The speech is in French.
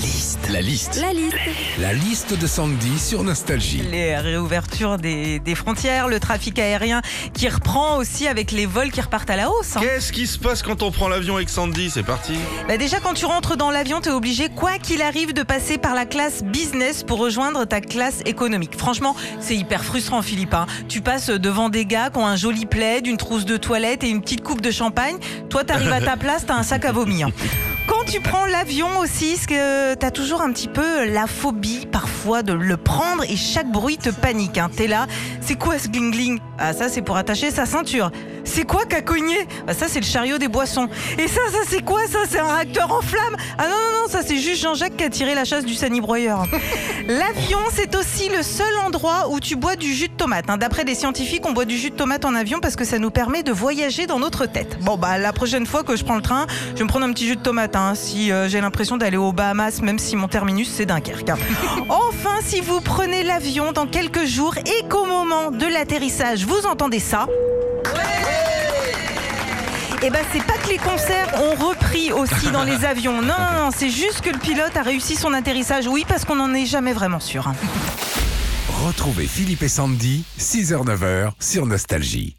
liste. La liste. La liste. La liste de Sandy sur Nostalgie. Les réouvertures des, des frontières, le trafic aérien qui reprend aussi avec les vols qui repartent à la hausse. hein. Qu'est-ce qui se passe quand on prend l'avion avec Sandy? C'est parti. Bah déjà, quand tu rentres dans l'avion, t'es obligé, quoi qu'il arrive, de passer par la classe business pour rejoindre ta classe économique. Franchement, c'est hyper frustrant, Philippe. hein. Tu passes devant des gars qui ont un joli plaid, une trousse de toilette et une petite coupe de champagne. Toi, t'arrives à ta place, t'as un sac à vomir. Quand tu prends l'avion aussi, ce que t'as toujours un petit peu la phobie parfois de le prendre et chaque bruit te panique. Hein. T'es là, c'est quoi ce gling-gling? Ah ça c'est pour attacher sa ceinture. C'est quoi qu'a cogné Ah ça c'est le chariot des boissons. Et ça, ça c'est quoi ça C'est un réacteur en flamme Ah non non non, ça c'est juste Jean-Jacques qui a tiré la chasse du sanibroyeur. L'avion c'est aussi le seul endroit où tu bois du jus de tomate. hein. D'après des scientifiques, on boit du jus de tomate en avion parce que ça nous permet de voyager dans notre tête. Bon bah la prochaine fois que je prends le train, je vais me prendre un petit jus de tomate hein, si euh, j'ai l'impression d'aller aux Bahamas, même si mon terminus c'est Dunkerque. hein. Enfin, si vous prenez l'avion dans quelques jours et qu'au moment de l'atterrissage, vous entendez ça. Et ben c'est pas que les concerts ont repris aussi dans les avions. Non, non, non, c'est juste que le pilote a réussi son atterrissage. Oui, parce qu'on n'en est jamais vraiment sûr. hein. Retrouvez Philippe et Sandy, 6h-9h sur Nostalgie.